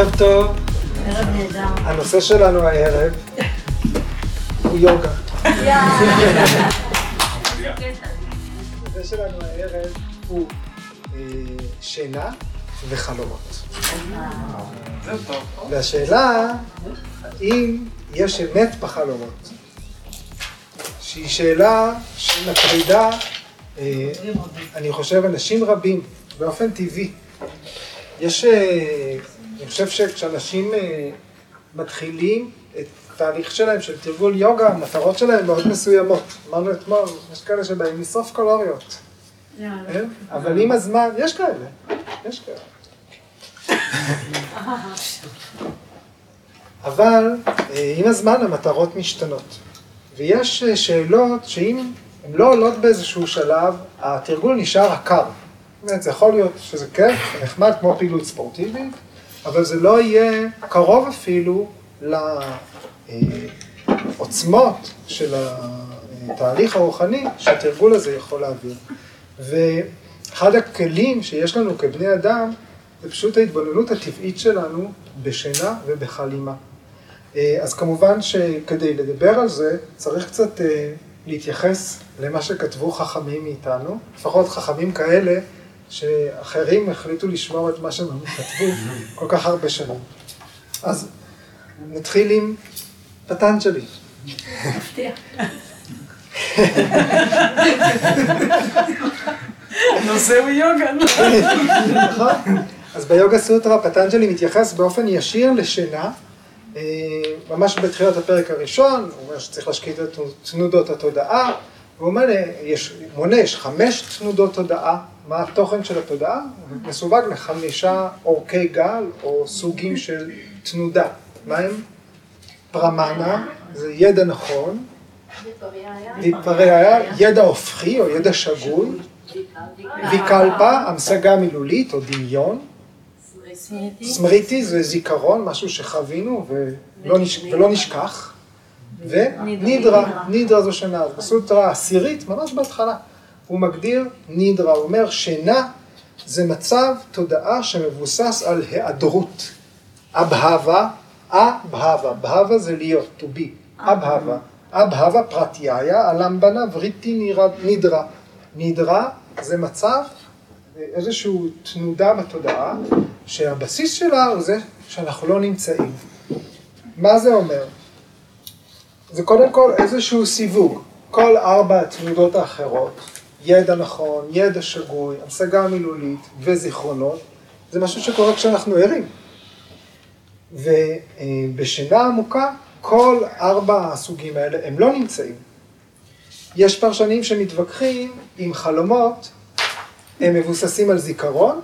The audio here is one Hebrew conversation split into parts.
ערב טוב, ערב נהדר. הנושא שלנו הערב הוא יוגה. הנושא שלנו הערב הוא אה, שינה וחלומות. והשאלה, האם יש אמת בחלומות? שהיא שאלה שמטרידה, אה, אני חושב, אנשים רבים, באופן טבעי. יש, אה, אני חושב שכשאנשים אה, מתחילים את התהליך שלהם של תרגול יוגה, המטרות שלהם מאוד מסוימות. אמרנו אתמול, יש כאלה שבאים לשרוף קלוריות, כן? אבל עם הזמן, יש כאלה, יש כאלה. אבל אה, עם הזמן המטרות משתנות. ויש אה, שאלות שאם הן לא עולות באיזשהו שלב, התרגול נשאר עקר. זאת אומרת, זה יכול להיות שזה כיף, נחמד כמו פעילות ספורטיבית, אבל זה לא יהיה קרוב אפילו לעוצמות של התהליך הרוחני שהתרגול הזה יכול להעביר. ואחד הכלים שיש לנו כבני אדם, זה פשוט ההתבוננות הטבעית שלנו בשינה ובחלימה. אז כמובן שכדי לדבר על זה, צריך קצת להתייחס למה שכתבו חכמים מאיתנו, לפחות חכמים כאלה שאחרים החליטו לשמור את מה שהם כתבו כל כך הרבה שנים. אז נתחיל עם פטנג'לי. מפתיע. הנושא הוא יוגה. נכון? אז ביוגה סוטרה פטנג'לי מתייחס באופן ישיר לשינה. אה, ממש בתחילת הפרק הראשון, הוא אומר שצריך להשקיט את תנודות התודעה. הוא אומר, יש, מונה, יש חמש תנודות תודעה. מה התוכן של התודעה? מסווג לחמישה אורכי גל או סוגים של תנודה. מה הם? פרמנה, זה ידע נכון, ויפריה, ידע הופכי או ידע שגוי, ויקלפה, המשגה מילולית או דמיון, סמריטי זה זיכרון, משהו שחווינו. ולא נשכח, ונידרה, נידרה זו שינה, אז בסוטרה העשירית, ממש בהתחלה, הוא מגדיר נידרה, הוא אומר שינה זה מצב תודעה שמבוסס על היעדרות, אבהבה, אבהבה, בהבה זה להיות, to be, אבהבה, אבהבה פרטיהיה, אלמבנה וריטי נידרה, נידרה זה מצב, איזושהי תנודה בתודעה, שהבסיס שלה הוא זה שאנחנו לא נמצאים. מה זה אומר? זה קודם כל איזשהו סיווג. כל ארבע התנודות האחרות, ידע נכון, ידע שגוי, השגה מילולית וזיכרונות, זה משהו שקורה כשאנחנו ערים. ובשינה עמוקה, כל ארבע הסוגים האלה הם לא נמצאים. יש פרשנים שמתווכחים עם חלומות, הם מבוססים על זיכרון,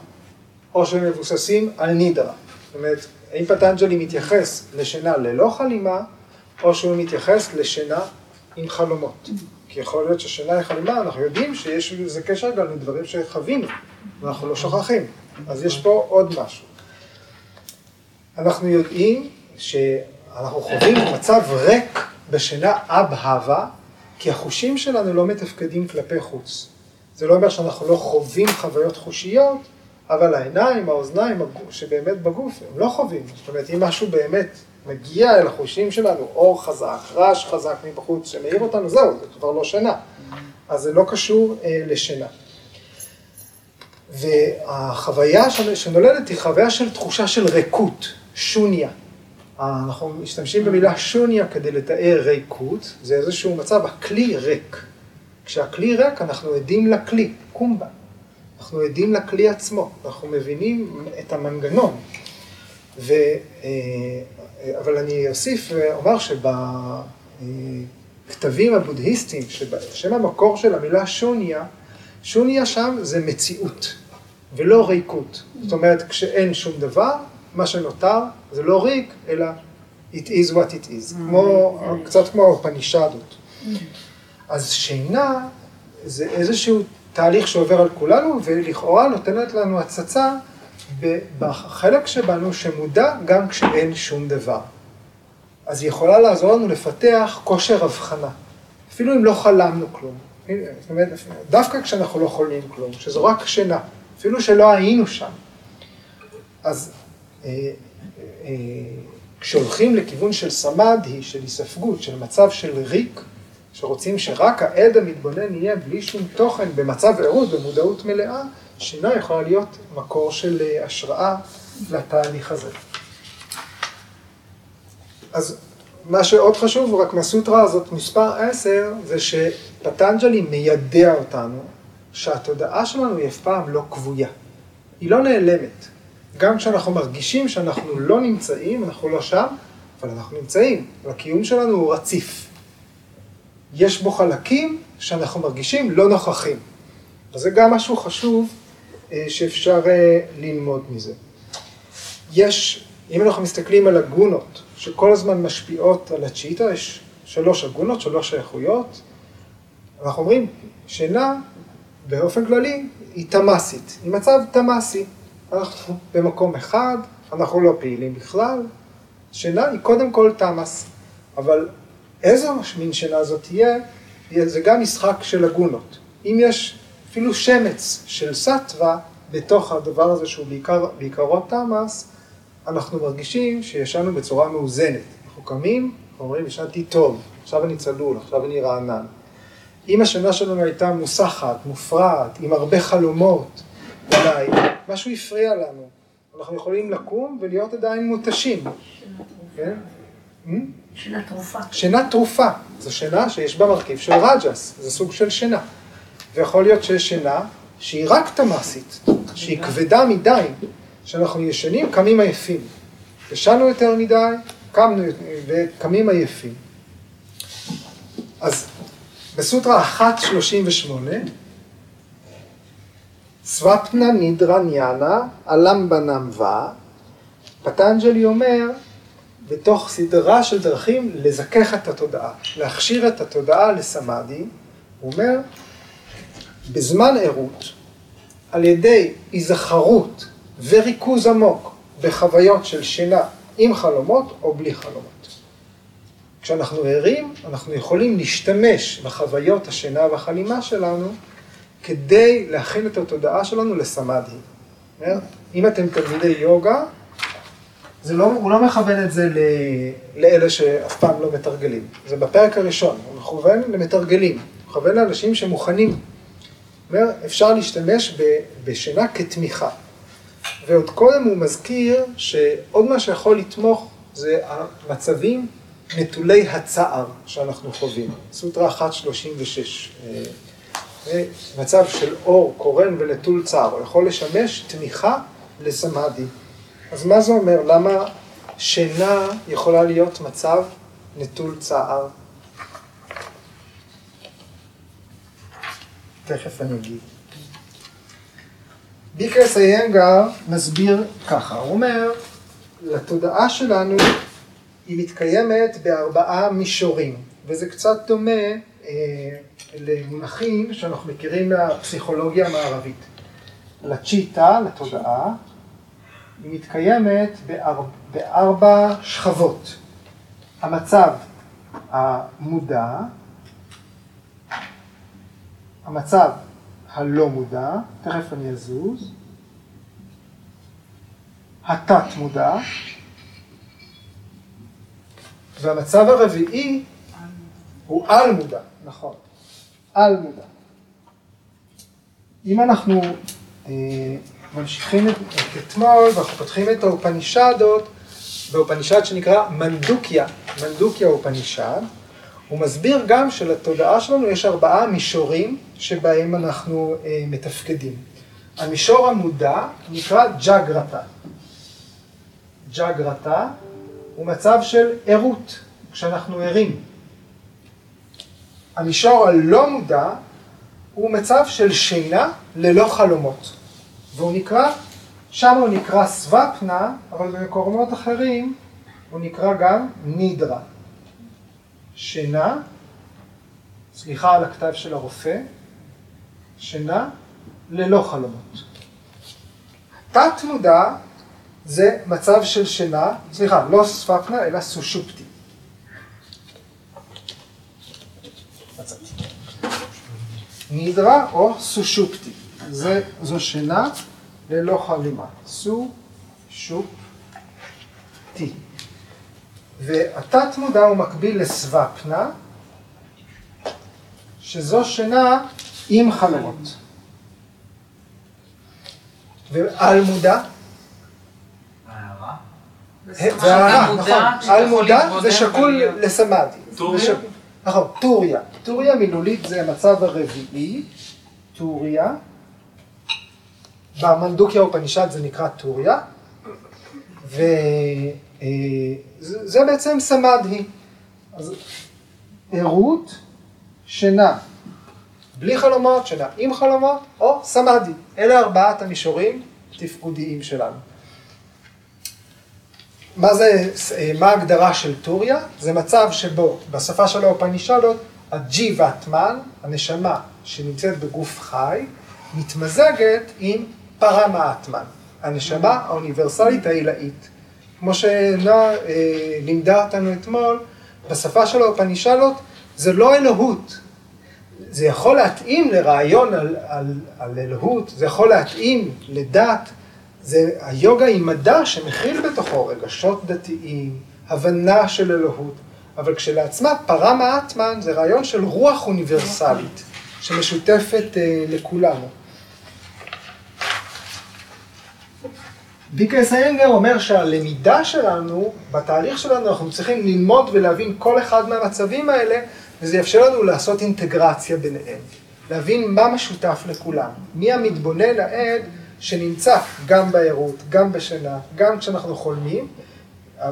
או שהם מבוססים על נידרה. זאת אומרת, האם פטנג'לי מתייחס לשינה ללא חלימה, או שהוא מתייחס לשינה עם חלומות. כי יכול להיות ששינה עם חלימה, אנחנו יודעים שיש לזה קשר גם לדברים שחווינו, ואנחנו לא שוכחים. אז יש פה עוד משהו. אנחנו יודעים שאנחנו חווים מצב ריק בשינה אבהבה, כי החושים שלנו לא מתפקדים כלפי חוץ. זה לא אומר שאנחנו לא חווים חוויות חושיות, אבל העיניים, האוזניים, שבאמת בגוף, הם לא חווים. זאת אומרת, אם משהו באמת מגיע אל החושים שלנו, אור חזק, רעש חזק מבחוץ שמאיר אותנו, זהו, זה כבר לא שינה. אז זה לא קשור אה, לשינה. והחוויה שנולדת היא חוויה של תחושה של ריקות, שוניה. אנחנו משתמשים במילה שוניה כדי לתאר ריקות, זה איזשהו מצב, הכלי ריק. כשהכלי ריק אנחנו עדים לכלי, קומבה. אנחנו עדים לכלי עצמו, אנחנו מבינים את המנגנון. ו, אבל אני אוסיף ואומר שבכתבים הבודהיסטיים, שם המקור של המילה שוניה, שוניה שם זה מציאות, ולא ריקות. זאת אומרת, כשאין שום דבר, מה שנותר זה לא ריק, אלא it is what it is, כמו, קצת כמו הפנישדות. אז שינה זה איזשהו תהליך שעובר על כולנו, ולכאורה נותנת לנו הצצה בחלק שבנו שמודע גם כשאין שום דבר. אז היא יכולה לעזור לנו לפתח כושר הבחנה, אפילו אם לא חלמנו כלום. זאת אומרת, דווקא כשאנחנו לא חולמים כלום, שזו רק שינה, אפילו שלא היינו שם. אז כשהולכים לכיוון של סמאדי, של היספגות, של מצב של ריק, שרוצים שרק העד המתבונן יהיה בלי שום תוכן, במצב ערות, במודעות מלאה, שינה יכולה להיות מקור של אה, השראה לתהליך הזה. אז מה שעוד חשוב, רק מהסוטרה הזאת, מספר 10, זה שפטנג'לי מיידע אותנו שהתודעה שלנו היא אף פעם לא כבויה. היא לא נעלמת. גם כשאנחנו מרגישים שאנחנו לא נמצאים, אנחנו לא שם, אבל אנחנו נמצאים, והקיום שלנו הוא רציף. יש בו חלקים שאנחנו מרגישים לא נוכחים. אז זה גם משהו חשוב שאפשר אה, ללמוד מזה. יש, אם אנחנו מסתכלים על הגונות שכל הזמן משפיעות על הצ'יטה, יש שלוש הגונות, שלוש שייכויות, אנחנו אומרים, שינה באופן כללי היא תמ"סית, היא מצב תמ"סי. אנחנו במקום אחד, אנחנו לא פעילים בכלל, שינה היא קודם כל תמ"ס, אבל איזו מין שינה זאת תהיה, זה גם משחק של הגונות. אם יש אפילו שמץ של סטווה בתוך הדבר הזה שהוא בעיקר, בעיקרו תמ"ס, אנחנו מרגישים שישנו בצורה מאוזנת. אנחנו קמים, אומרים, ישנתי טוב, עכשיו אני צלול, עכשיו אני רענן. אם השינה שלנו הייתה מוסחת, מופרעת, עם הרבה חלומות, אולי, משהו הפריע לנו. אנחנו יכולים לקום ולהיות עדיין מותשים. כן? שינה תרופה. שינה תרופה. זו שינה שיש בה מרכיב של רג'ס, זה סוג של שינה. ויכול להיות שיש שינה שהיא רק תמ"סית, שהיא כבדה מדי, שאנחנו ישנים, קמים עייפים. ישנו יותר מדי, קמנו וקמים עייפים. אז בסוטרה 1.38, סוואפנה נידרניאנה, אלמבנם וא, פטנג'לי אומר, בתוך סדרה של דרכים לזכך את התודעה, להכשיר את התודעה לסמאדי, הוא אומר, בזמן ערות, על ידי היזכרות וריכוז עמוק בחוויות של שינה עם חלומות או בלי חלומות. כשאנחנו ערים, אנחנו יכולים להשתמש בחוויות השינה והחלימה שלנו כדי להכין את התודעה שלנו לסמאדי. אם אתם תלמידי יוגה, זה לא, הוא לא מכוון את זה לאלה שאף פעם לא מתרגלים. זה בפרק הראשון, הוא מכוון למתרגלים, הוא מכוון לאנשים שמוכנים. אומר, אפשר להשתמש בשינה כתמיכה. ועוד קודם הוא מזכיר שעוד מה שיכול לתמוך זה המצבים נטולי הצער שאנחנו חווים. סוטרה 136. אה, מצב של אור, קורן ונטול צער, הוא יכול לשמש תמיכה לסמאדי. אז מה זה אומר? למה שינה יכולה להיות מצב נטול צער? תכף אני אגיד. ביקרס איינגר מסביר ככה, הוא אומר, לתודעה שלנו היא מתקיימת בארבעה מישורים, וזה קצת דומה אה, למונחים שאנחנו מכירים מהפסיכולוגיה המערבית. לצ'יטה, לתודעה, היא מתקיימת באר... בארבע שכבות. המצב המודע, המצב הלא מודע, תכף אני אזוז, התת מודע, והמצב הרביעי הוא על מודע, נכון, על מודע. אם אנחנו אה, ממשיכים את, את אתמול ואנחנו פותחים את האופנישדות, באופנישד שנקרא מנדוקיה, מנדוקיה אופנישד, הוא מסביר גם שלתודעה שלנו יש ארבעה מישורים שבהם אנחנו אה, מתפקדים. המישור המודע נקרא ג'גרתה. ג'גרתה הוא מצב של ערות, כשאנחנו ערים. המישור הלא מודע הוא מצב של שינה ללא חלומות, והוא נקרא, שם הוא נקרא סוואפנה, אבל במקומות אחרים הוא נקרא גם נידרה. שינה, סליחה על הכתב של הרופא, שינה ללא חלומות. תת מודע זה מצב של שינה, סליחה, לא ספפנה אלא סושופטי. נידרה או סושופטי, זה, זו שינה ללא חלימה. סו, שופ, T. והתת מודע הוא מקביל לסוופנה, שזו שינה עם חלומות. ועל מודע, זה הערה, נכון, על מודע זה שקול לסמאדי. טוריה? נכון, טוריה. טוריה מילולית זה המצב הרביעי, טוריה. במנדוקיה אופנישד זה נקרא טוריה. וזה בעצם סמאדי. אז ערות, שינה, בלי חלומות, שינה עם חלומות, או סמאדי. אלה ארבעת המישורים התפקודיים שלנו. מה זה, מה ההגדרה של טוריה? זה מצב שבו בשפה של האופנישדות, הג'יבטמן, הנשמה שנמצאת בגוף חי, מתמזגת עם פרמאטמן, הנשמה האוניברסלית העילאית. כמו שנועה אה, לימדה אותנו אתמול, בשפה של האופנישדות זה לא אלוהות. זה יכול להתאים לרעיון על, על, על אלוהות, זה יכול להתאים לדת, זה היוגה היא מדע שמכיל בתוכו רגשות דתיים, הבנה של אלוהות, אבל כשלעצמה פרמה אטמן זה רעיון של רוח אוניברסלית שמשותפת אה, לכולנו. ביקרס איינגר אומר שהלמידה שלנו, בתהליך שלנו אנחנו צריכים ללמוד ולהבין כל אחד מהמצבים האלה, וזה יאפשר לנו לעשות אינטגרציה ביניהם. להבין מה משותף לכולם. מי המתבונן העד שנמצא גם בערות, גם בשינה, גם כשאנחנו חולמים,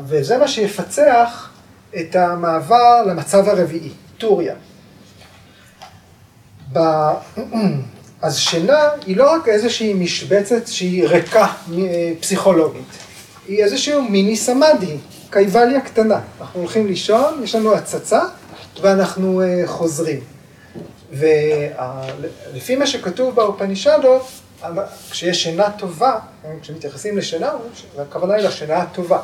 וזה מה שיפצח את המעבר למצב הרביעי, טוריה. ב... אז שינה היא לא רק איזושהי משבצת שהיא ריקה פסיכולוגית, היא איזשהו מיני סמאדי, קייבליה קטנה. אנחנו הולכים לישון, יש לנו הצצה ואנחנו uh, חוזרים. ולפי מה שכתוב באופנישדות, כשיש שינה טובה, כשמתייחסים לשינה, הכוונה היא לשינה הטובה.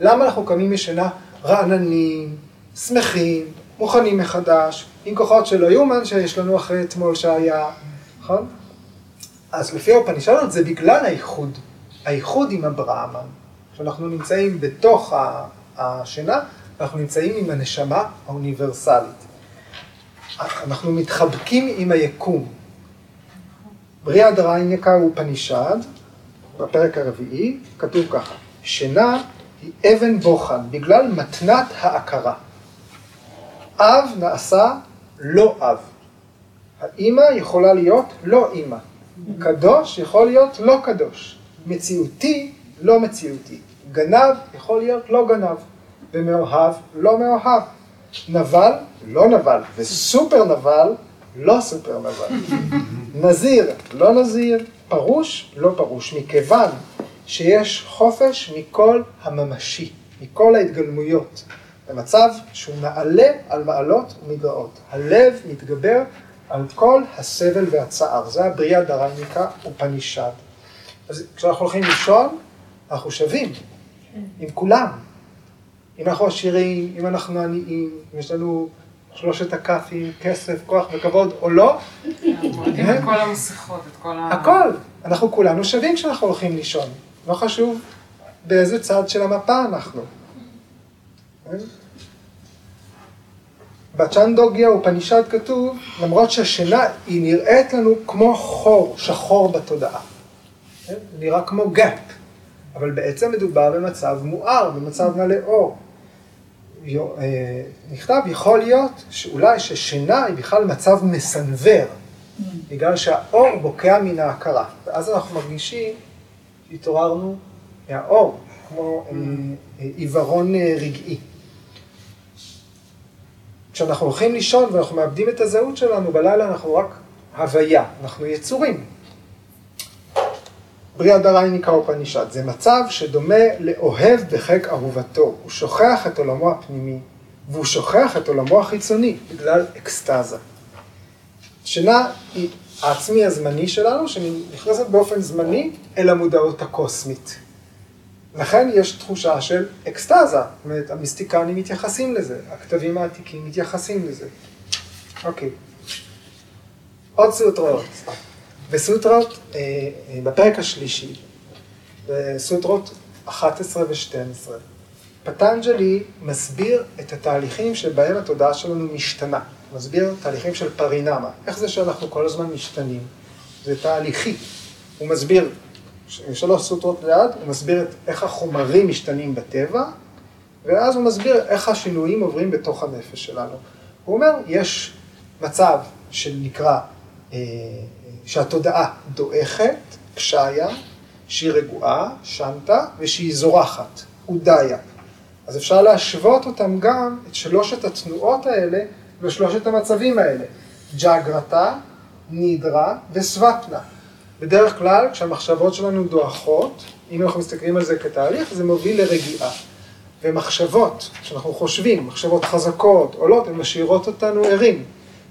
למה אנחנו קמים משינה רעננים, שמחים, מוכנים מחדש, עם כוחות שלא יאומן שיש לנו אחרי אתמול שהיה, נכון? אז לפי האופנישדות זה בגלל האיחוד, האיחוד עם אברהמן, שאנחנו נמצאים בתוך השינה, אנחנו נמצאים עם הנשמה האוניברסלית. אנחנו מתחבקים עם היקום. בריאה דרייניקה הוא פנישד, בפרק הרביעי, כתוב ככה, שינה היא אבן בוחן בגלל מתנת ההכרה. אב נעשה לא אב. האימא יכולה להיות לא אימא. קדוש יכול להיות לא קדוש. מציאותי, לא מציאותי. גנב יכול להיות לא גנב. ומאוהב, לא מאוהב. נבל, לא נבל. וסופר נבל, לא סופר נבל. נזיר, לא נזיר. פרוש, לא פרוש. מכיוון שיש חופש מכל הממשי, מכל ההתגלמויות. במצב שהוא נעלה על מעלות ומגרעות. הלב מתגבר על כל הסבל והצער. זה הבריאה דרניקה ופנישד. אז כשאנחנו הולכים לישון, אנחנו שווים עם כולם. אם אנחנו עשירים, אם אנחנו עניים, אם יש לנו שלושת הכ"פים, כסף, כוח וכבוד או לא. מורידים את כל המסכות, את כל ה... הכל. אנחנו כולנו שווים כשאנחנו הולכים לישון. לא חשוב באיזה צד של המפה אנחנו. בצ'נדוגיה ופנישד כתוב, למרות שהשינה היא נראית לנו כמו חור שחור בתודעה. נראה כמו גאפ, אבל בעצם מדובר במצב מואר, במצב מלא אור. נכתב, יכול להיות שאולי ששינה היא בכלל מצב מסנוור, בגלל שהאור בוקע מן ההכרה, ואז אנחנו מרגישים שהתעוררנו מהאור, כמו עיוורון רגעי. כשאנחנו הולכים לישון ואנחנו מאבדים את הזהות שלנו, בלילה אנחנו רק הוויה, אנחנו יצורים. בריאה דרייניקה אופנישד, זה מצב שדומה לאוהב בחיק אהובתו, הוא שוכח את עולמו הפנימי, והוא שוכח את עולמו החיצוני, בגלל אקסטזה. שינה היא העצמי הזמני שלנו, שנכנסת באופן זמני אל המודעות הקוסמית. לכן יש תחושה של אקסטזה, זאת אומרת, המיסטיקנים מתייחסים לזה, הכתבים העתיקים מתייחסים לזה. אוקיי. עוד סוטרות. בסוטרות, אה, אה, בפרק השלישי, בסוטרות 11 ו-12, פטנג'לי מסביר את התהליכים שבהם התודעה שלנו משתנה. מסביר תהליכים של פרינמה. איך זה שאנחנו כל הזמן משתנים? זה תהליכי. הוא מסביר, שלוש סוטרות ליד, הוא מסביר את איך החומרים משתנים בטבע, ואז הוא מסביר איך השינויים עוברים בתוך הנפש שלנו. הוא אומר, יש מצב שנקרא, אה, שהתודעה דועכת, קשיה, שהיא רגועה, שנטה, ושהיא זורחת, אודיה. אז אפשר להשוות אותם גם, את שלושת התנועות האלה, לשלושת המצבים האלה. ג'אגרתה, נידרה וסוואפנה. בדרך כלל, כשהמחשבות שלנו דועכות, אם אנחנו מסתכלים על זה כתהליך, זה מוביל לרגיעה. ומחשבות, שאנחנו חושבים, מחשבות חזקות, עולות, הן משאירות אותנו ערים.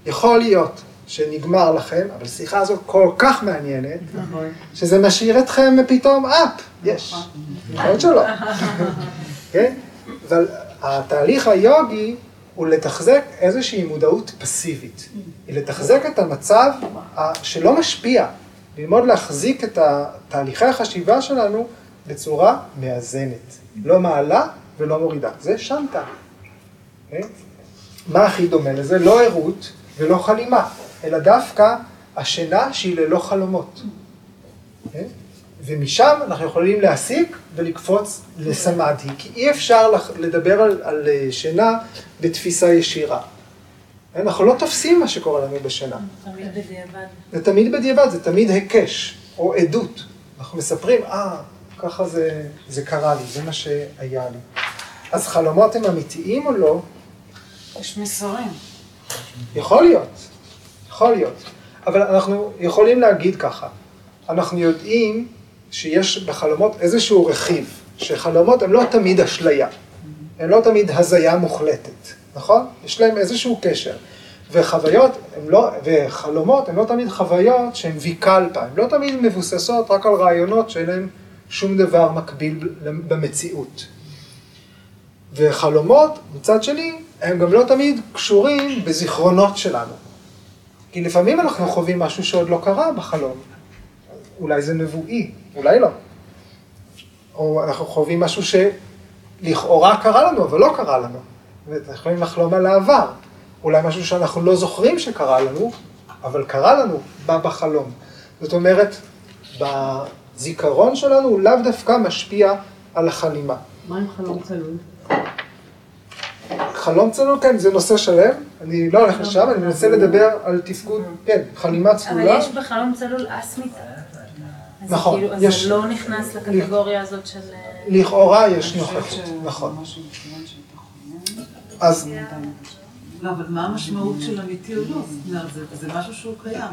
יכול להיות שנגמר לכם, אבל השיחה הזאת כל כך מעניינת, נכון. שזה משאיר אתכם פתאום אפ, יש. יכול להיות שלא. כן? אבל התהליך היוגי הוא לתחזק איזושהי מודעות פסיבית. היא לתחזק את המצב שלא משפיע, ללמוד להחזיק את תהליכי החשיבה שלנו בצורה מאזנת. לא מעלה ולא מורידה. זה שנטה. כן? מה הכי דומה לזה? לא ערות ולא חלימה, אלא דווקא השינה שהיא ללא חלומות. כן? ומשם אנחנו יכולים להסיק ולקפוץ לסמאדי, כי אי אפשר לדבר על, על אה, שינה בתפיסה ישירה. אנחנו לא תופסים מה שקורה לנו בשינה. תמיד בדיעבד. זה תמיד בדיעבד, זה תמיד היקש או עדות. אנחנו מספרים, אה, ככה זה, זה קרה לי, זה מה שהיה לי. אז חלומות הם אמיתיים או לא? יש מסרים. יכול להיות, יכול להיות. אבל אנחנו יכולים להגיד ככה, אנחנו יודעים שיש בחלומות איזשהו רכיב, שחלומות הם לא תמיד אשליה, הם לא תמיד הזיה מוחלטת, נכון? יש להם איזשהו קשר. וחוויות, הם לא, וחלומות הם לא תמיד חוויות שהן ויקלפה, הן לא תמיד מבוססות רק על רעיונות שאין להן שום דבר מקביל במציאות. וחלומות, מצד שני, הם גם לא תמיד קשורים בזיכרונות שלנו. כי לפעמים אנחנו חווים משהו שעוד לא קרה בחלום. אולי זה נבואי, אולי לא. או אנחנו חווים משהו שלכאורה קרה לנו, אבל לא קרה לנו. ואנחנו יכולים לחלום על העבר. אולי משהו שאנחנו לא זוכרים שקרה לנו, אבל קרה לנו, בא בחלום. זאת אומרת, בזיכרון שלנו הוא לאו דווקא משפיע על החלימה. מה עם חלום צלול? חלום צלול, כן, זה נושא שלם, אני לא הולך לשם, אני מנסה לדבר על תפקוד, כן, חלימה צלולה. אבל יש בחלום צלול אסמית. נכון, כאילו, אז זה לא נכנס לקטגוריה הזאת של... לכאורה יש נוכחות, נכון. אז... לא, אבל מה המשמעות של אמיתי או לא? זאת אומרת, זה משהו שהוא קיים.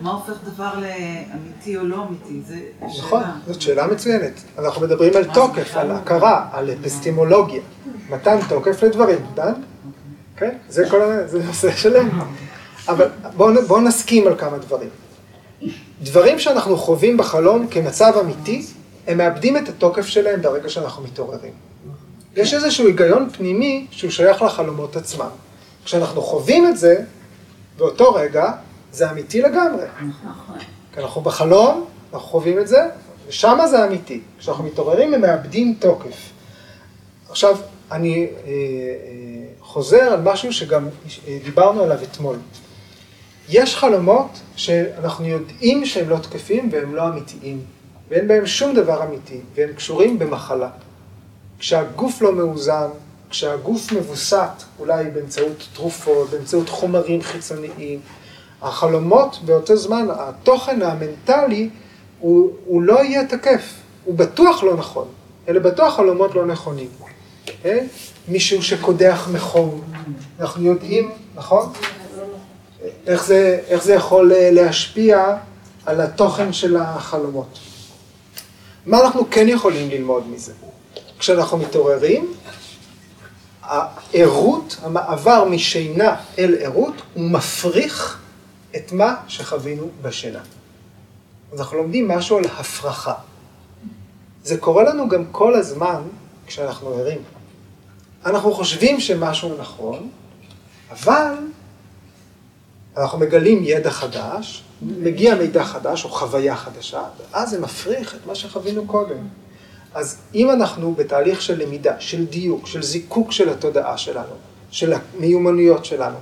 מה הופך דבר לאמיתי או לא אמיתי? זה שאלה. נכון, זאת שאלה מצוינת. אנחנו מדברים על תוקף, על הכרה, על אפיסטימולוגיה. מתן תוקף לדברים, דן? כן? זה כל ה... זה נושא שלם. אבל בואו נסכים על כמה דברים. דברים שאנחנו חווים בחלום כמצב אמיתי, הם מאבדים את התוקף שלהם ברגע שאנחנו מתעוררים. יש איזשהו היגיון פנימי שהוא שייך לחלומות עצמם. כשאנחנו חווים את זה, באותו רגע, זה אמיתי לגמרי. נכון. כי אנחנו בחלום, אנחנו חווים את זה, ושם זה אמיתי. כשאנחנו מתעוררים, הם מאבדים תוקף. עכשיו, אני אה, אה, חוזר על משהו שגם אה, דיברנו עליו אתמול. יש חלומות שאנחנו יודעים שהם לא תקפים והם לא אמיתיים, ואין בהם שום דבר אמיתי, והם קשורים במחלה. כשהגוף לא מאוזן, כשהגוף מבוסת, אולי באמצעות תרופות, באמצעות חומרים חיצוניים, החלומות באותו זמן, התוכן המנטלי, הוא, הוא לא יהיה תקף, הוא בטוח לא נכון, אלה בטוח חלומות לא נכונים. כן? מישהו שקודח מחום, אנחנו יודעים, נכון? איך זה, איך זה יכול אה, להשפיע על התוכן של החלומות. מה אנחנו כן יכולים ללמוד מזה? כשאנחנו מתעוררים, הערות, המעבר משינה אל ערות, הוא מפריך את מה שחווינו בשינה. אז אנחנו לומדים משהו על הפרחה. זה קורה לנו גם כל הזמן כשאנחנו ערים. אנחנו חושבים שמשהו נכון, אבל אנחנו מגלים ידע חדש, מגיע מידע חדש או חוויה חדשה, ואז זה מפריך את מה שחווינו קודם. אז אם אנחנו בתהליך של למידה, של דיוק, של זיקוק של התודעה שלנו, של המיומנויות שלנו,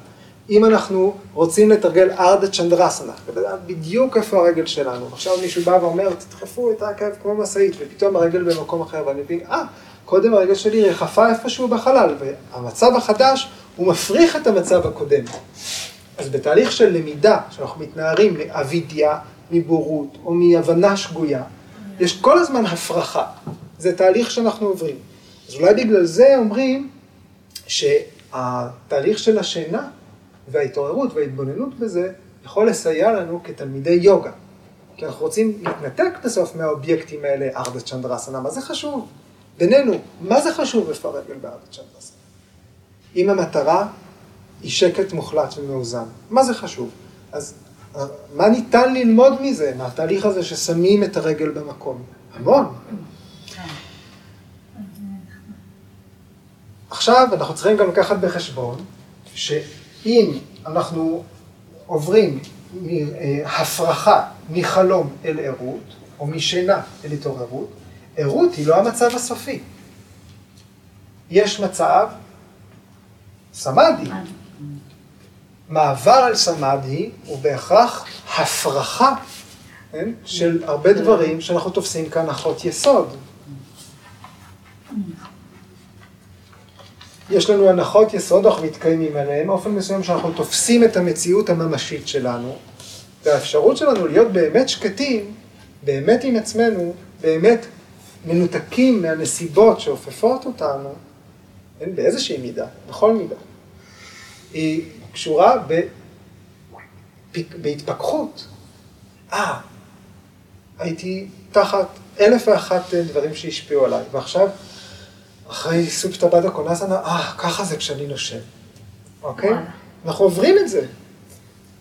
אם אנחנו רוצים לתרגל ארדה צ'נדרסנה, ולדעת בדיוק איפה הרגל שלנו, עכשיו מישהו בא ואומר, תדחפו את העקב כמו משאית, ופתאום הרגל במקום אחר, ואני מבין, אה, קודם הרגל שלי רחפה איפשהו בחלל, והמצב החדש הוא מפריך את המצב הקודם. אז בתהליך של למידה, שאנחנו מתנערים מאבידיה, מבורות, או מהבנה שגויה, יש כל הזמן הפרחה. זה תהליך שאנחנו עוברים. אז אולי בגלל זה אומרים שהתהליך של השינה וההתעוררות וההתבוננות בזה יכול לסייע לנו כתלמידי יוגה. כי אנחנו רוצים להתנתק בסוף מהאובייקטים האלה, ארדה צ'נדרסנה, מה זה חשוב? בינינו, מה זה חשוב הרגל בארדה צ'נדרסנה? אם המטרה היא שקט מוחלט ומאוזן, מה זה חשוב? אז מה ניתן ללמוד מזה, מהתהליך הזה ששמים את הרגל במקום? המון. עכשיו אנחנו צריכים גם לקחת בחשבון שאם אנחנו עוברים מהפרחה מחלום אל ערות, או משינה אל התעוררות, ערות היא לא המצב הסופי. יש מצב סמאדי. מעבר על סמאדי הוא בהכרח הפרחה כן, של הרבה דברים שאנחנו תופסים כהנחות יסוד. יש לנו הנחות יסוד, אנחנו מתקיימים עליהן, באופן מסוים שאנחנו תופסים את המציאות הממשית שלנו, והאפשרות שלנו להיות באמת שקטים, באמת עם עצמנו, באמת מנותקים מהנסיבות שאופפות אותנו, כן, באיזושהי מידה, בכל מידה, היא קשורה בהתפכחות. אה, הייתי תחת אלף ואחת דברים שהשפיעו עליי, ועכשיו אחרי סופתא בדא קונאסנה, אה, ככה זה כשאני נושם, אוקיי? אנחנו עוברים את זה.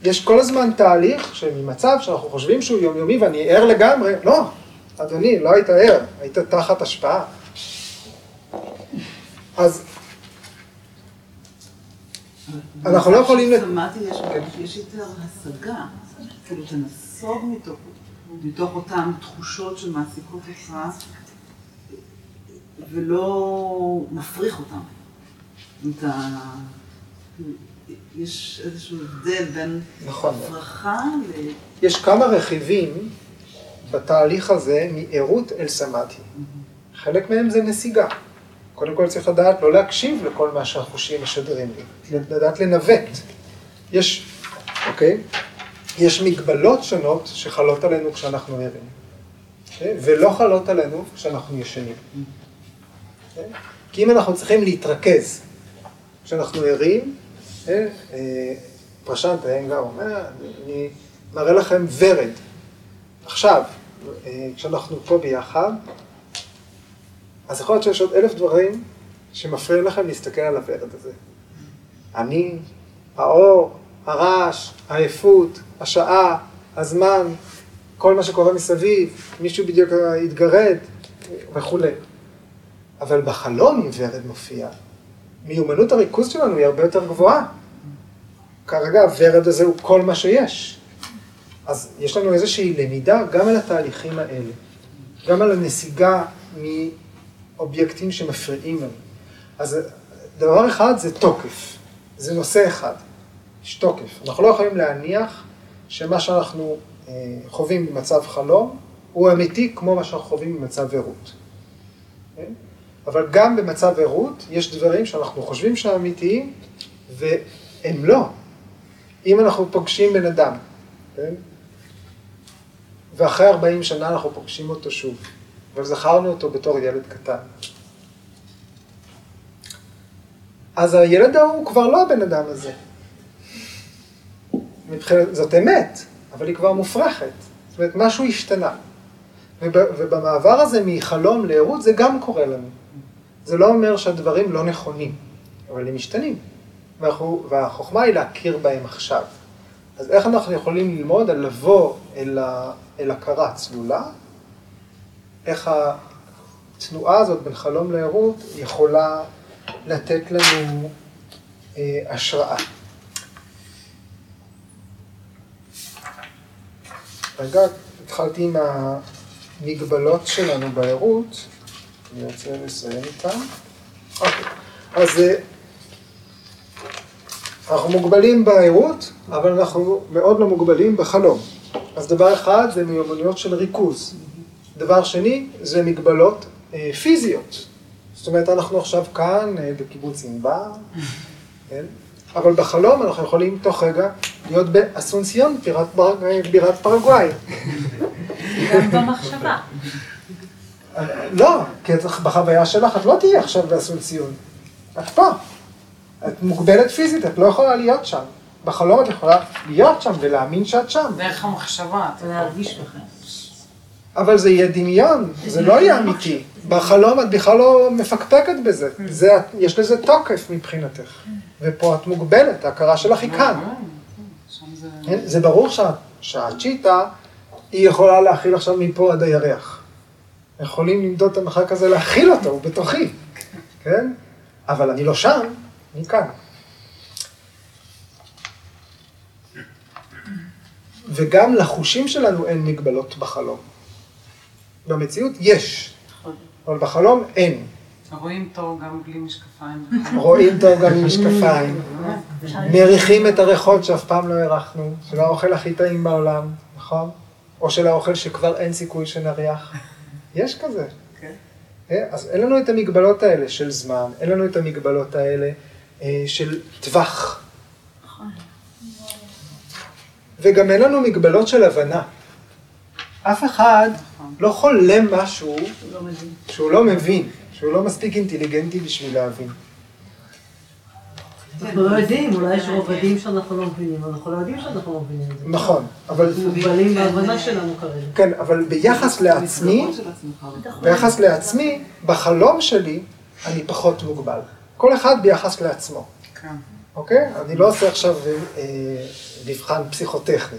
יש כל הזמן תהליך שממצב שאנחנו חושבים שהוא יומיומי ואני ער לגמרי, לא, אדוני, לא היית ער, היית תחת השפעה. אז אנחנו לא יכולים... שמעתי, יש יותר השגה, כאילו אתה נסוג מתוך אותן תחושות שמעסיקות אותך. ולא מפריך אותם. אתה... יש איזשהו הבדל בין נכון. הפרחה ל... יש כמה רכיבים בתהליך הזה מערות אל סמאטי. חלק מהם זה נסיגה. קודם כל צריך לדעת לא להקשיב לכל מה שהחושים משדרים לי, לדעת לנווט. יש, אוקיי? יש מגבלות שונות שחלות עלינו כשאנחנו ערים, אוקיי? ולא חלות עלינו כשאנחנו ישנים. כי אם אנחנו צריכים להתרכז כשאנחנו ערים, אה, אה, פרשנט האנגר אומר, אני מראה לכם ורד. עכשיו, אה, כשאנחנו פה ביחד, אז יכול להיות שיש עוד אלף דברים שמפריעים לכם להסתכל על הוורד הזה. אני, האור, הרעש, העייפות, השעה, הזמן, כל מה שקורה מסביב, מישהו בדיוק התגרד וכולי. אבל בחלום אם ורד מופיע, מיומנות הריכוז שלנו היא הרבה יותר גבוהה. כרגע הוורד הזה הוא כל מה שיש. אז יש לנו איזושהי למידה גם על התהליכים האלה, גם על הנסיגה מאובייקטים שמפריעים לנו. אז דבר אחד זה תוקף, זה נושא אחד, יש תוקף. אנחנו לא יכולים להניח שמה שאנחנו אה, חווים במצב חלום הוא אמיתי כמו מה שאנחנו חווים במצב ערות. אבל גם במצב ערות יש דברים שאנחנו חושבים שהם אמיתיים והם לא. אם אנחנו פוגשים בן אדם, כן? ואחרי 40 שנה אנחנו פוגשים אותו שוב, אבל זכרנו אותו בתור ילד קטן. אז הילד ההוא כבר לא הבן אדם הזה. מבחינת, זאת אמת, אבל היא כבר מופרכת. זאת אומרת, משהו השתנה. ובמעבר הזה מחלום לערות זה גם קורה לנו. זה לא אומר שהדברים לא נכונים, אבל הם משתנים. והחוכמה היא להכיר בהם עכשיו. אז איך אנחנו יכולים ללמוד על לבוא אל, ה, אל הכרה צלולה? איך התנועה הזאת בין חלום לערות יכולה לתת לנו אה, השראה. רגע, התחלתי עם המגבלות שלנו בערות. אני רוצה לסיים איתם. אוקיי, אז אה, אנחנו מוגבלים בערות, אבל אנחנו מאוד לא מוגבלים בחלום. אז דבר אחד זה מיומנויות של ריכוז. דבר שני זה מגבלות אה, פיזיות. זאת אומרת, אנחנו עכשיו כאן אה, בקיבוץ ענבר, כן? אבל בחלום אנחנו יכולים תוך רגע להיות באסונסיון, בירת פרגוואי. גם במחשבה. לא, כי בחוויה שלך את לא תהיי עכשיו באסונסיון. את פה. את מוגבלת פיזית, את לא יכולה להיות שם. בחלום את יכולה להיות שם ולהאמין שאת שם. דרך המחשבה. אתה. להרגיש בכלל. אבל זה יהיה דמיון, זה לא יהיה אמיתי. בחלום את בכלל לא מפקפקת בזה. זה, יש לזה תוקף מבחינתך. ופה את מוגבלת, ההכרה שלך היא כאן. זה... כן? זה ברור שה- שהצ'יטה, היא יכולה להכיל עכשיו מפה עד הירח. יכולים למדוד את המרחק הזה, להכיל אותו, הוא בתוכי, כן? אבל אני לא שם, אני כאן. וגם לחושים שלנו אין מגבלות בחלום. במציאות יש, אבל בחלום אין. רואים טוב גם בלי משקפיים. רואים טוב גם עם משקפיים. מריחים את הריחות שאף פעם לא הרחנו, של האוכל הכי טעים בעולם, נכון? או של האוכל שכבר אין סיכוי שנריח. יש כזה. כן. אה, אז אין לנו את המגבלות האלה של זמן, אין לנו את המגבלות האלה אה, של טווח. וגם אין לנו מגבלות של הבנה. אף אחד לא חולם משהו שהוא לא מבין, שהוא לא מספיק אינטליגנטי בשביל להבין. אנחנו לא יודעים, אולי יש רובדים שאנחנו לא מבינים, אנחנו לא יודעים שאנחנו לא מבינים את זה. נכון, אבל מוגבלים בהבנה שלנו כרגע. כן, אבל ביחס לעצמי. ביחס לעצמי, בחלום שלי, אני פחות מוגבל. כל אחד ביחס לעצמו, כן. אוקיי? אני לא עושה עכשיו אה, מבחן פסיכוטכני.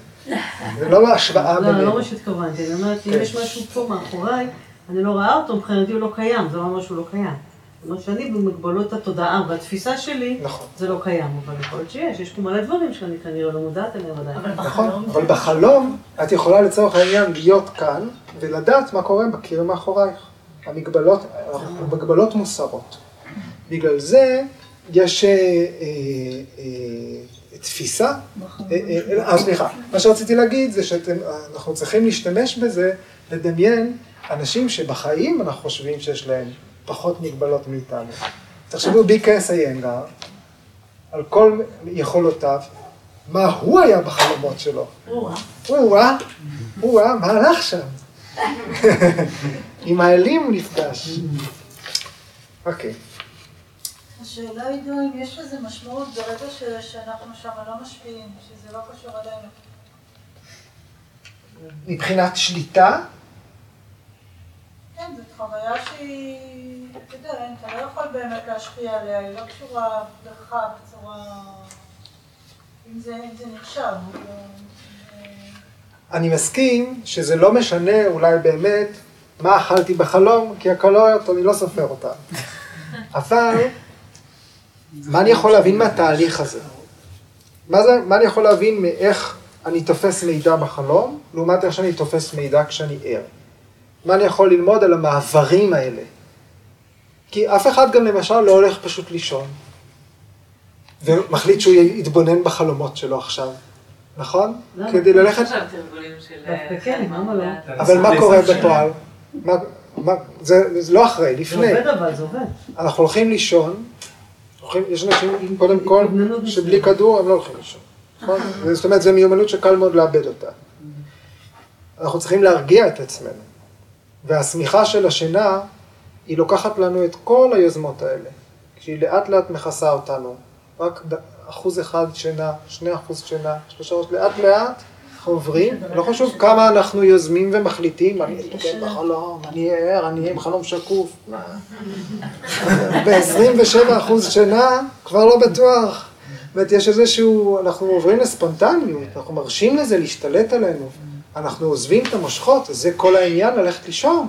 זה לא השוואה לא, לא בינינו. מה שהתכוונתי, אני אומרת, אם כן. יש משהו פה מאחוריי, אני לא רואה אותו, מבחינתי הוא לא קיים, זה לא אומר שהוא לא קיים. אומרת שאני במגבלות התודעה והתפיסה שלי, נכון. זה לא קיים, אבל יכול להיות שיש, יש פה מלא דברים שאני כנראה לא מודעת אליהם עדיין. אבל נכון, בחלום אבל בחלום את יכולה לצורך העניין להיות כאן ולדעת מה קורה בקיר מאחורייך. המגבלות, המגבלות מוסרות. בגלל זה יש אה, אה, אה, תפיסה, אה, אה, אה, סליחה, מה שרציתי להגיד זה שאנחנו צריכים להשתמש בזה, לדמיין אנשים שבחיים אנחנו חושבים שיש להם פחות מגבלות מאיתנו. תחשבו ביקס איינגר, על כל יכולותיו, מה הוא היה בחלומות שלו. או-אה. או-אה, או-אה, מה הלך שם? עם האלים הוא נפגש. אוקיי. השאלה היא, דו, אם יש לזה משמעות ברגע ש- שאנחנו שם לא משפיעים, שזה לא קשור אלינו. מבחינת שליטה, כן, זאת חוויה שהיא, אתה יודע, אין, אתה לא יכול באמת להשפיע עליה, היא לא קשורה בך בצורה... אם זה, אם זה נחשב. הוא לא- זה- אני מסכים שזה לא משנה אולי באמת מה אכלתי בחלום, כי הקלוריות, אני לא סופר אותן. אבל, מה אני יכול להבין מהתהליך הזה? מה, זה, מה אני יכול להבין מאיך אני תופס מידע בחלום, לעומת איך שאני תופס מידע כשאני ער? מה אני יכול ללמוד על המעברים האלה? כי אף אחד גם למשל לא הולך פשוט לישון, ומחליט שהוא יתבונן בחלומות שלו עכשיו, נכון? כדי ללכת... דווקא כן, לא? אבל מה קורה בפועל? זה, זה לא אחרי, זה לפני. עובד אבל, זה עובד. אנחנו הולכים לישון, יש אנשים, קודם כל, שבלי כדור הם לא הולכים לישון. נכון? זאת אומרת, זו מיומנות שקל מאוד לאבד אותה. אנחנו צריכים להרגיע את עצמנו. והשמיכה של השינה, היא לוקחת לנו את כל היוזמות האלה. כשהיא לאט לאט מכסה אותנו. רק אחוז אחד שינה, שני אחוז שינה, שלושה אחוז, לאט לאט אנחנו עוברים. לא חשוב כמה אנחנו יוזמים ומחליטים, אני אתקן בחלום, אני אהיה ער, אני אהיה עם חלום שקוף. מה? ב-27 אחוז שינה, כבר לא בטוח. זאת אומרת, יש איזשהו, אנחנו עוברים לספונטניות, אנחנו מרשים לזה להשתלט עלינו. אנחנו עוזבים את המושכות, זה כל העניין ללכת לישון.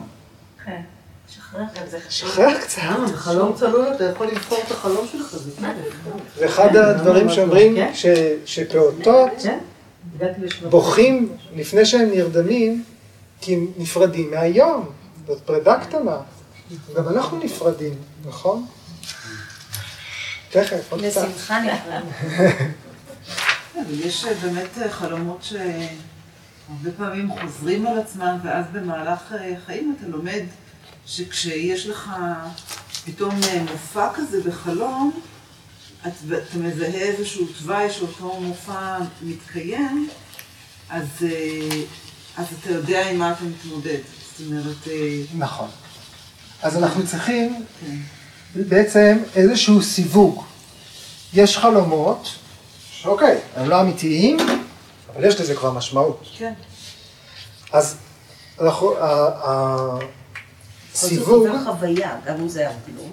כן. שחרר. שחרר קצת. למה? בחלום צלול אתה יכול לבחור את החלום שלך, זה. זה אחד הדברים שאומרים כן? ש- שפעוטות כן? לשלב. בוכים לפני שהם נרדמים, כי הם נפרדים מהיום. זאת פרידה קטנה. גם אנחנו נפרדים, נכון? תכף, עוד קצת. בשמחה נפרד. כן, אבל יש אה, באמת אה, חלומות שהרבה פעמים חוזרים על עצמם, ואז במהלך אה, חיים אתה לומד שכשיש לך פתאום אה, מופע כזה בחלום, את, אתה מזהה איזשהו תוואי שאותו מופע מתקיים, אז, אה, אז אתה יודע עם מה אתה מתמודד. זאת אומרת, אה, נכון. אז אנחנו צריכים כן. בעצם איזשהו סיווג. יש חלומות, שאוקיי, הם לא אמיתיים, אבל יש לזה כבר משמעות. כן. אז אנחנו, זה סיווג, חווה חוויה, גם אם זה היה כלום.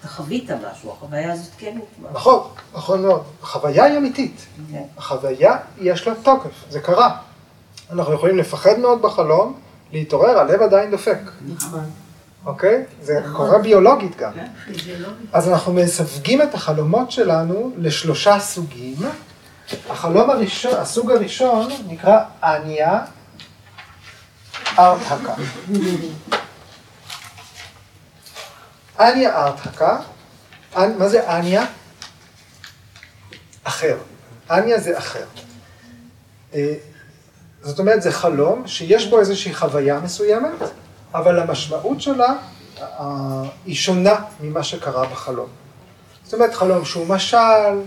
אתה חווית משהו, החוויה הזאת כן הוקמה. נכון, נכון מאוד. החוויה היא אמיתית. כן. החוויה, יש לה תוקף, זה קרה. אנחנו יכולים לפחד מאוד בחלום, להתעורר, הלב עדיין דופק, נכון. אוקיי? זה קורה ביולוגית גם. כן. אז אנחנו מסווגים את החלומות שלנו לשלושה סוגים. החלום הראשון, הסוג הראשון נקרא אניה ארטהקה. אניה ארטהקה, אנ- מה זה אניה? אחר. אניה זה אחר. אה, זאת אומרת, זה חלום שיש בו איזושהי חוויה מסוימת, אבל המשמעות שלה אה, היא שונה ממה שקרה בחלום. זאת אומרת, חלום שהוא משל,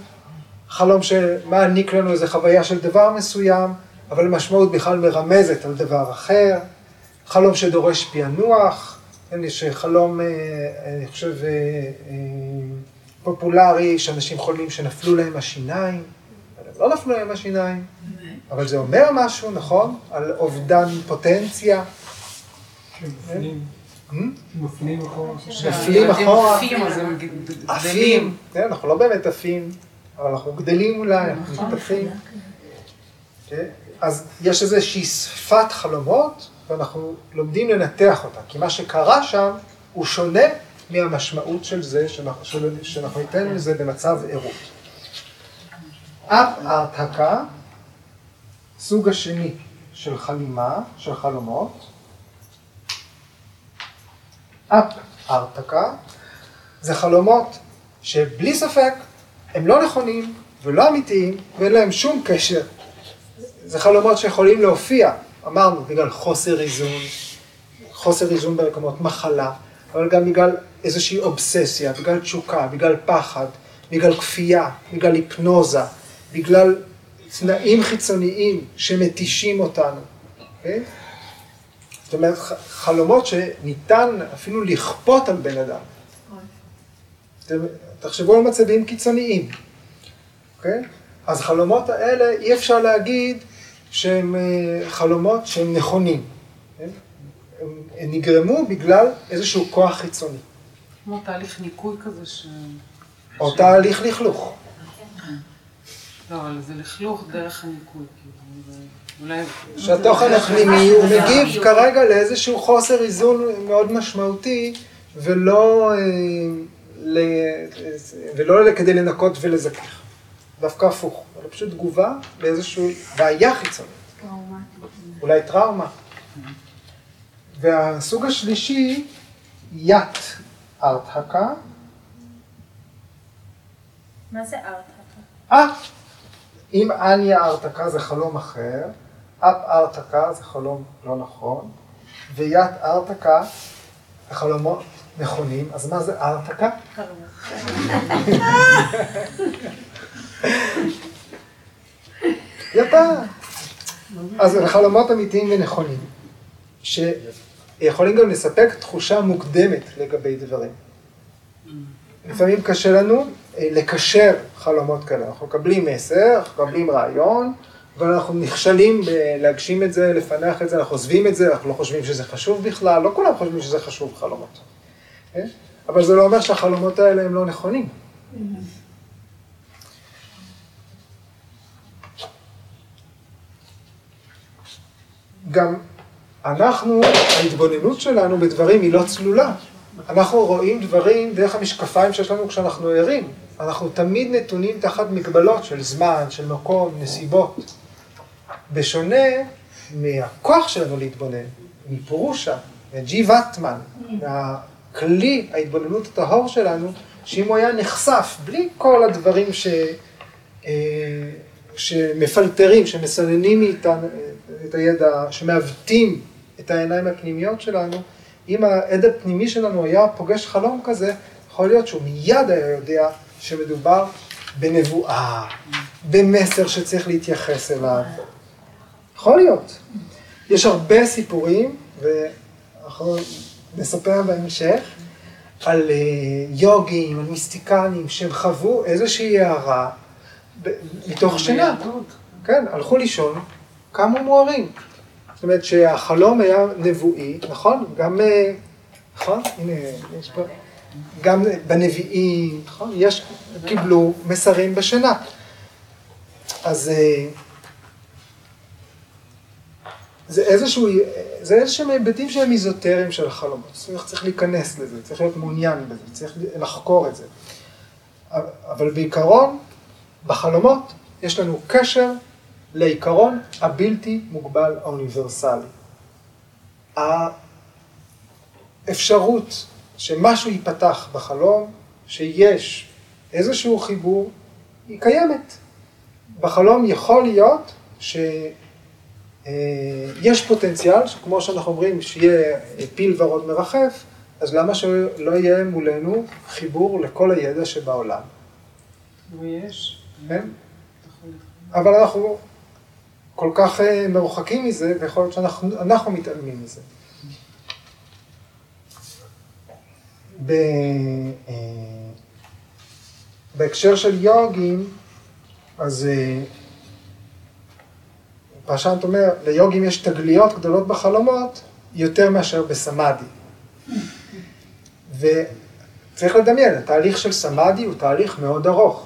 חלום שמעניק לנו איזו חוויה של דבר מסוים, אבל המשמעות בכלל מרמזת על דבר אחר, חלום שדורש פענוח, יש חלום, אה, אני חושב, אה, אה, פופולרי, שאנשים חולמים שנפלו להם השיניים, אבל הם לא נפלו להם השיניים, אבל זה אומר משהו, נכון? על אובדן פוטנציה. מפנים, Hmm? מפנים אחורה. נופלים אחורה. עפים, אז הם עפים, גדלים. כן, אנחנו לא באמת עפים, אבל אנחנו גדלים אולי, אנחנו מתפתחים. כן? אז יש איזושהי שפת חלומות, ואנחנו לומדים לנתח אותה, כי מה שקרה שם הוא שונה מהמשמעות של זה, שאנחנו, ניתן לזה במצב ערות. אפ הרתקה, סוג השני של חלימה, של חלומות. אפ הרתקה, זה חלומות שבלי ספק הם לא נכונים ולא אמיתיים ואין להם שום קשר. זה חלומות שיכולים להופיע, אמרנו, בגלל חוסר איזון, חוסר איזון במקומות מחלה, אבל גם בגלל איזושהי אובססיה, בגלל תשוקה, בגלל פחד, בגלל כפייה, בגלל היפנוזה, בגלל תנאים חיצוניים שמתישים אותנו. אוקיי? זאת אומרת, חלומות שניתן אפילו לכפות על בן אדם. תחשבו על מצבים קיצוניים, אוקיי? אז חלומות האלה, אי אפשר להגיד שהם אה, חלומות שהם נכונים. כן? הם, הם נגרמו בגלל איזשהו כוח חיצוני, כמו תהליך ניקוי כזה ש... או תהליך לכלוך. לא, אבל זה לכלוך דרך הניקוי, כאילו. אולי... שהתוכן הפנימי הוא מגיב כרגע לאיזשהו חוסר איזון מאוד משמעותי, ולא, אה, ל, ולא כדי לנקות ולזכך. דווקא הפוך, אלא פשוט תגובה לאיזושהי בעיה חיצונית. אולי טראומה. והסוג השלישי, ית ארטהקה. מה זה ארט? אה, אם אניה ארטקה זה חלום אחר, אפ ארטקה זה חלום לא נכון, וית ארטקה זה חלומות נכונים, אז מה זה ארטקה? יפה. אז חלומות אמיתיים ונכונים, שיכולים גם לספק תחושה מוקדמת לגבי דברים. לפעמים קשה לנו אה, לקשר חלומות כאלה. אנחנו מקבלים מסר, אנחנו מקבלים רעיון, אבל אנחנו נכשלים בלהגשים את זה, לפענח את זה, אנחנו עוזבים את זה, אנחנו לא חושבים שזה חשוב בכלל, לא כולם חושבים שזה חשוב חלומות. כן? אבל זה לא אומר שהחלומות האלה הם לא נכונים. גם אנחנו, ההתבוננות שלנו בדברים היא לא צלולה. אנחנו רואים דברים דרך המשקפיים שיש לנו כשאנחנו ערים. אנחנו תמיד נתונים תחת מגבלות של זמן, של מקום, נסיבות. בשונה מהכוח שלנו להתבונן, מפורושה, ג'י וטמן, הכלי ההתבוננות הטהור שלנו, שאם הוא היה נחשף בלי כל הדברים ש... אה, שמפלטרים, שמסננים מאיתנו את הידע, שמעוותים את העיניים הפנימיות שלנו, אם העד הפנימי שלנו היה פוגש חלום כזה, יכול להיות שהוא מיד היה יודע שמדובר בנבואה, במסר שצריך להתייחס אליו. יכול להיות. יש הרבה סיפורים, ואנחנו נספר בהמשך, על אה, יוגים, על מיסטיקנים, שהם חוו איזושהי הערה מתוך שינה. כן, הלכו לישון, קמו מוארים. זאת אומרת שהחלום היה נבואי, נכון? גם, אה, נכון? הנה, יש פה, גם בנביאים, נכון? יש, קיבלו מסרים בשינה. אז אה, זה איזשהו, זה איזשהם היבטים שהם איזוטריים של החלומות. צריך, צריך להיכנס לזה, צריך להיות מעוניין בזה, צריך לחקור את זה. אבל בעיקרון, בחלומות יש לנו קשר לעיקרון הבלתי מוגבל האוניברסלי. האפשרות שמשהו ייפתח בחלום, שיש איזשהו חיבור, היא קיימת. בחלום יכול להיות שיש פוטנציאל, כמו שאנחנו אומרים, שיהיה פיל ורוד מרחף, אז למה שלא יהיה מולנו חיבור לכל הידע שבעולם? ויש. כן? אבל אנחנו כל כך אה, מרוחקים מזה, ויכול להיות שאנחנו אנחנו מתעלמים מזה. ב, אה, בהקשר של יוגים, אז אה, פרשנט אומר, ליוגים יש תגליות גדולות בחלומות יותר מאשר בסמאדי. וצריך לדמיין, התהליך של סמאדי הוא תהליך מאוד ארוך.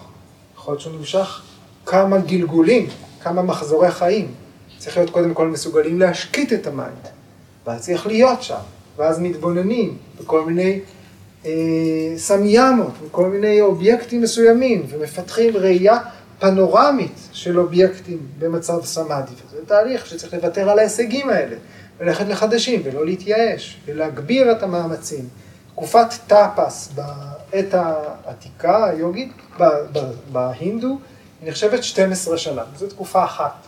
יכול להיות שהוא נמשך כמה גלגולים, כמה מחזורי חיים. צריך להיות קודם כל מסוגלים להשקיט את ה mind, ואז צריך להיות שם, ואז מתבוננים בכל מיני אה, סמיאמות, בכל מיני אובייקטים מסוימים, ומפתחים ראייה פנורמית של אובייקטים במצב סמאדי. זה תהליך שצריך לוותר על ההישגים האלה, וללכת לחדשים, ולא להתייאש, ולהגביר את המאמצים. תקופת טאפס בעת העתיקה היוגית, בהינדו, היא נחשבת 12 שנה, זו תקופה אחת.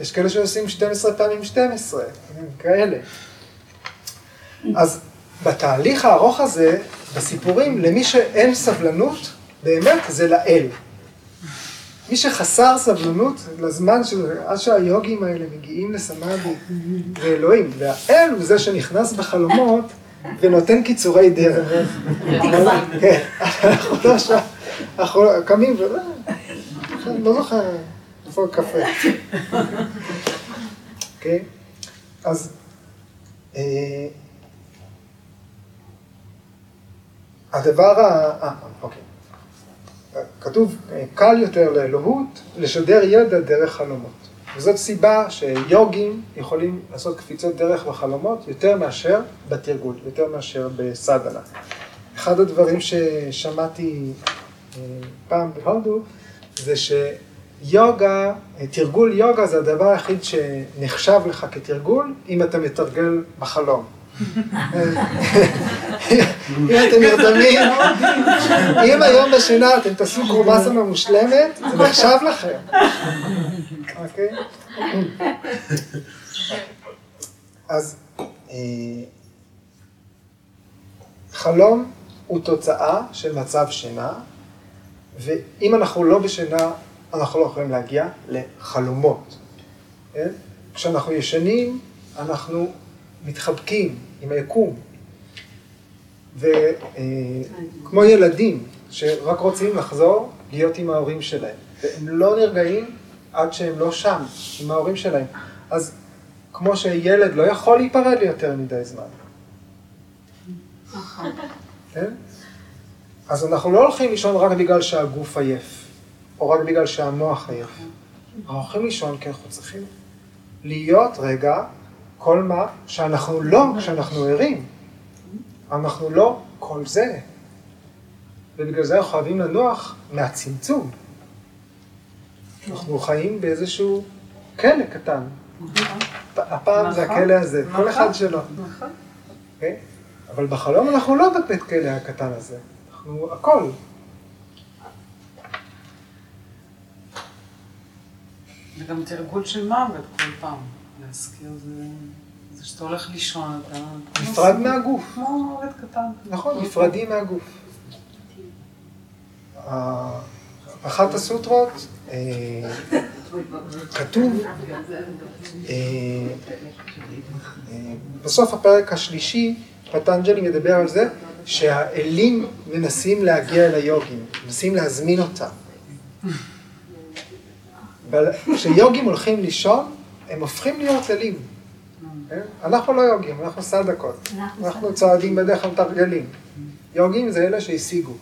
יש כאלה שעושים 12 פעמים 12, כאלה. אז בתהליך הארוך הזה, בסיפורים, למי שאין סבלנות, באמת זה לאל. מי שחסר סבלנות לזמן של עד שהיוגים האלה מגיעים לסמאדי, זה אלוהים. והאל הוא זה שנכנס בחלומות ונותן קיצורי דרך. כן, אנחנו לא אנחנו קמים ו... לא זוכר איפה הקפה. אוקיי? אז אה, הדבר ה... אוקיי. כתוב, קל יותר לאלוהות לשדר ידע דרך חלומות. וזאת סיבה שיוגים יכולים לעשות קפיצות דרך בחלומות יותר מאשר בתרגול, יותר מאשר בסדנה. אחד הדברים ששמעתי פעם בהודו, זה שיוגה, תרגול יוגה זה הדבר היחיד שנחשב לך כתרגול, אם אתה מתרגל בחלום. אם אתם נרדמים, אם היום בשינה אתם תעשו קרובסנה מושלמת, זה נחשב לכם. אוקיי? אז חלום הוא תוצאה של מצב שינה, ואם אנחנו לא בשינה, אנחנו לא יכולים להגיע לחלומות. כן? כשאנחנו ישנים, אנחנו מתחבקים עם היקום. וכמו ילדים שרק רוצים לחזור להיות עם ההורים שלהם, והם לא נרגעים עד שהם לא שם, עם ההורים שלהם. אז כמו שילד לא יכול להיפרד ליותר מדי זמן. כן? אז אנחנו לא הולכים לישון רק בגלל שהגוף עייף, או רק בגלל שהמוח עייף. אנחנו הולכים לישון כי אנחנו צריכים להיות רגע כל מה שאנחנו לא, כשאנחנו ערים. אנחנו לא כל זה. ובגלל זה אנחנו חייבים לנוח מהצמצום. אנחנו חיים באיזשהו כלא קטן. הפעם זה הכלא הזה, כל אחד שלו. אוקיי? אבל בחלום אנחנו לא בבית כלא הקטן הזה, אנחנו הכל. זה גם תרגול של מוות כל פעם. להזכיר זה, זה שאתה הולך לישון, אתה... נפרד מהגוף. כמו מוות קטן. נכון, נפרדים מהגוף. אחת הסוטרות, אה, כתוב, אה, אה, בסוף הפרק השלישי, פטנג'לי מדבר על זה שהאלים מנסים להגיע אל היוגים, מנסים להזמין אותם. כשיוגים הולכים לישון, הם הופכים להיות אלים. אנחנו לא יוגים, אנחנו סדקות. אנחנו צועדים בדרך כלל מתרגלים. יוגים זה אלה שהשיגו.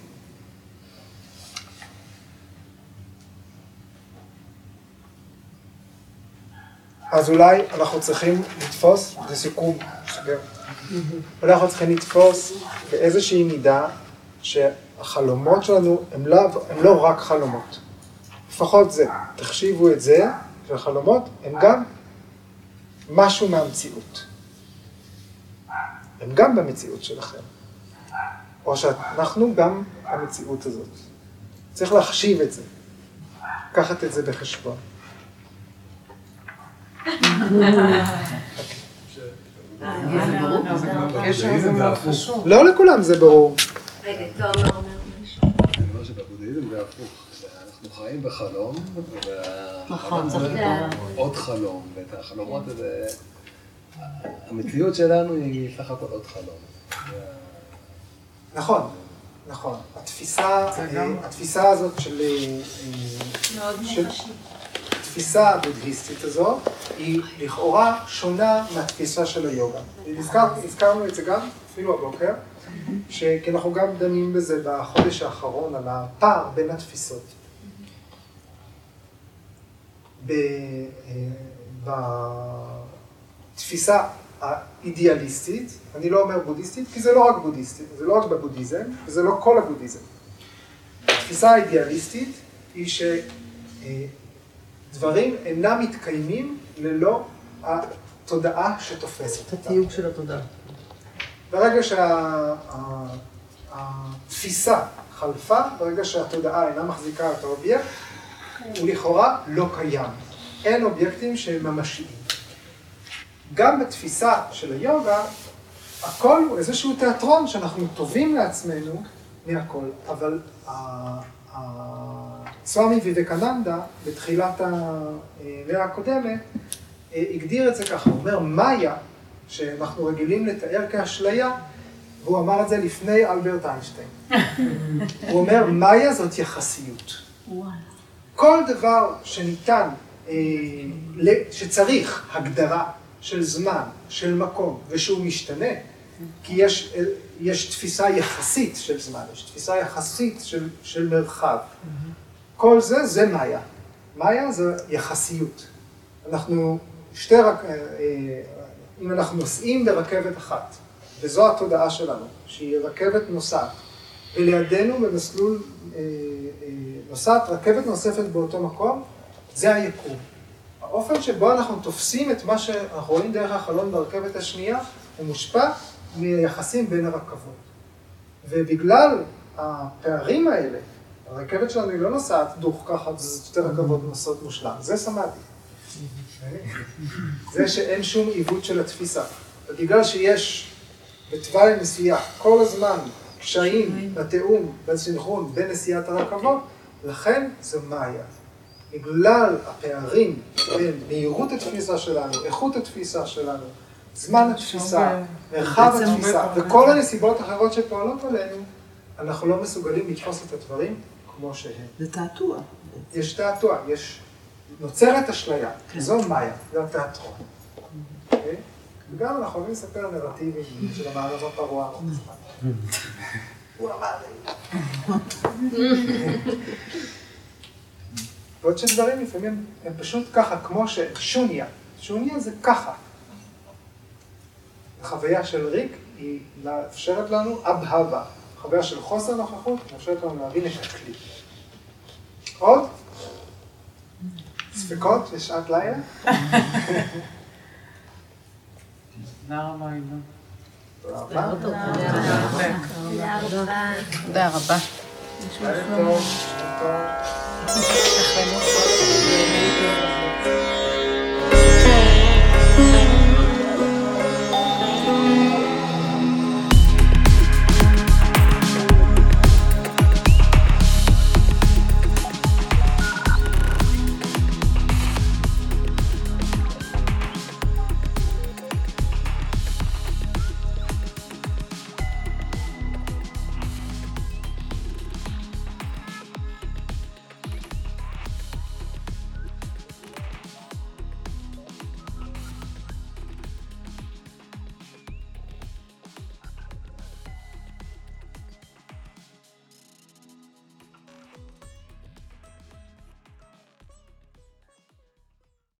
אז אולי אנחנו צריכים לתפוס, זה סיכום, סוגר. אנחנו צריכים לתפוס באיזושהי מידה שהחלומות שלנו הם לא, הם לא רק חלומות. לפחות זה, תחשיבו את זה, שהחלומות הם גם משהו מהמציאות. הם גם במציאות שלכם. או שאנחנו גם המציאות הזאת. צריך להחשיב את זה, לקחת את זה בחשבון. הקשר הזה מאוד חשוב. לא לכולם זה ברור. רגע, תומר אומר משהו. אני אומר שבבודהיזם זה הפוך. אנחנו חיים בחלום, נכון, צריך. עוד חלום, ואת החלומות האלה, המציאות שלנו היא סך הכל עוד חלום. נכון, נכון. התפיסה, אה, הזאת של... אה, אה, מאוד מוחשי. התפיסה הבודהיסטית הזאת היא לכאורה שונה מהתפיסה של היוגה. הזכר, הזכרנו את זה גם, אפילו הבוקר. כי אנחנו גם דנים בזה בחודש האחרון, על הפער בין התפיסות. אה, בתפיסה האידיאליסטית, אני לא אומר בודהיסטית, כי זה לא רק בודהיסטית, זה לא רק בבודהיזם, וזה לא כל הבודהיזם. התפיסה האידיאליסטית היא ש... דברים אינם מתקיימים ללא התודעה שתופסת אותם. התיוג של התודעה. ברגע שהתפיסה חלפה, ברגע שהתודעה אינה מחזיקה את האובייקט, הוא לכאורה לא קיים. אין אובייקטים שהם ממשיים. גם בתפיסה של היוגה, הכל הוא איזשהו תיאטרון שאנחנו טובים לעצמנו מהכל, אבל ה- סוואמי ויבקננדה, בתחילת המאה הקודמת, אה, הגדיר את זה ככה, הוא אומר, מאיה, שאנחנו רגילים לתאר כאשליה, והוא אמר את זה לפני אלברט איינשטיין. הוא אומר, מאיה זאת יחסיות. כל דבר שניתן, אה, שצריך הגדרה של זמן, של מקום, ושהוא משתנה, כי יש, אה, יש תפיסה יחסית של זמן, יש תפיסה יחסית של, של מרחב. כל זה, זה מאיה. מאיה זה יחסיות. אנחנו שתי, רק, אה, אה, אם אנחנו נוסעים ברכבת אחת, וזו התודעה שלנו, שהיא רכבת נוסעת, ולידינו במסלול אה, נוסעת רכבת נוספת באותו מקום, זה היקום. האופן שבו אנחנו תופסים את מה שאנחנו רואים דרך החלון ברכבת השנייה, הוא מושפע מיחסים בין הרכבות. ובגלל הפערים האלה, הרכבת שלנו היא לא נוסעת דוך ככה, זה שתי רכבות נוסעות מושלם, זה סמאדי. זה שאין שום עיוות של התפיסה. ובגלל שיש בתוואי הנסיעה כל הזמן קשיים בתיאום, בסנכרון, בין נסיעת הרכבות, לכן זה מאיה. בגלל הפערים בין מהירות התפיסה שלנו, איכות התפיסה שלנו, זמן התפיסה, מרחב התפיסה, וכל הנסיבות האחרות שפועלות עלינו, אנחנו לא מסוגלים לתפוס את הדברים כמו שהם. זה תעתוע. יש תעתוע, יש... נוצרת אשליה, כן. זו מאיה, זה התיאטרון. אוקיי? וגם אנחנו יכולים לספר נרטיבים של המערב הפרוע. הוא אמר. ועוד שדברים לפעמים הם פשוט ככה, כמו ששוניה, שוניה זה ככה. החוויה של ריק היא מאפשרת לנו אבהבה, חוויה של חוסר נוכחות, מאפשרת לנו להבין את הכלי. עוד? ספקות לשעת לילה? תודה רבה, עידו. תודה רבה. תודה רבה. תודה רבה.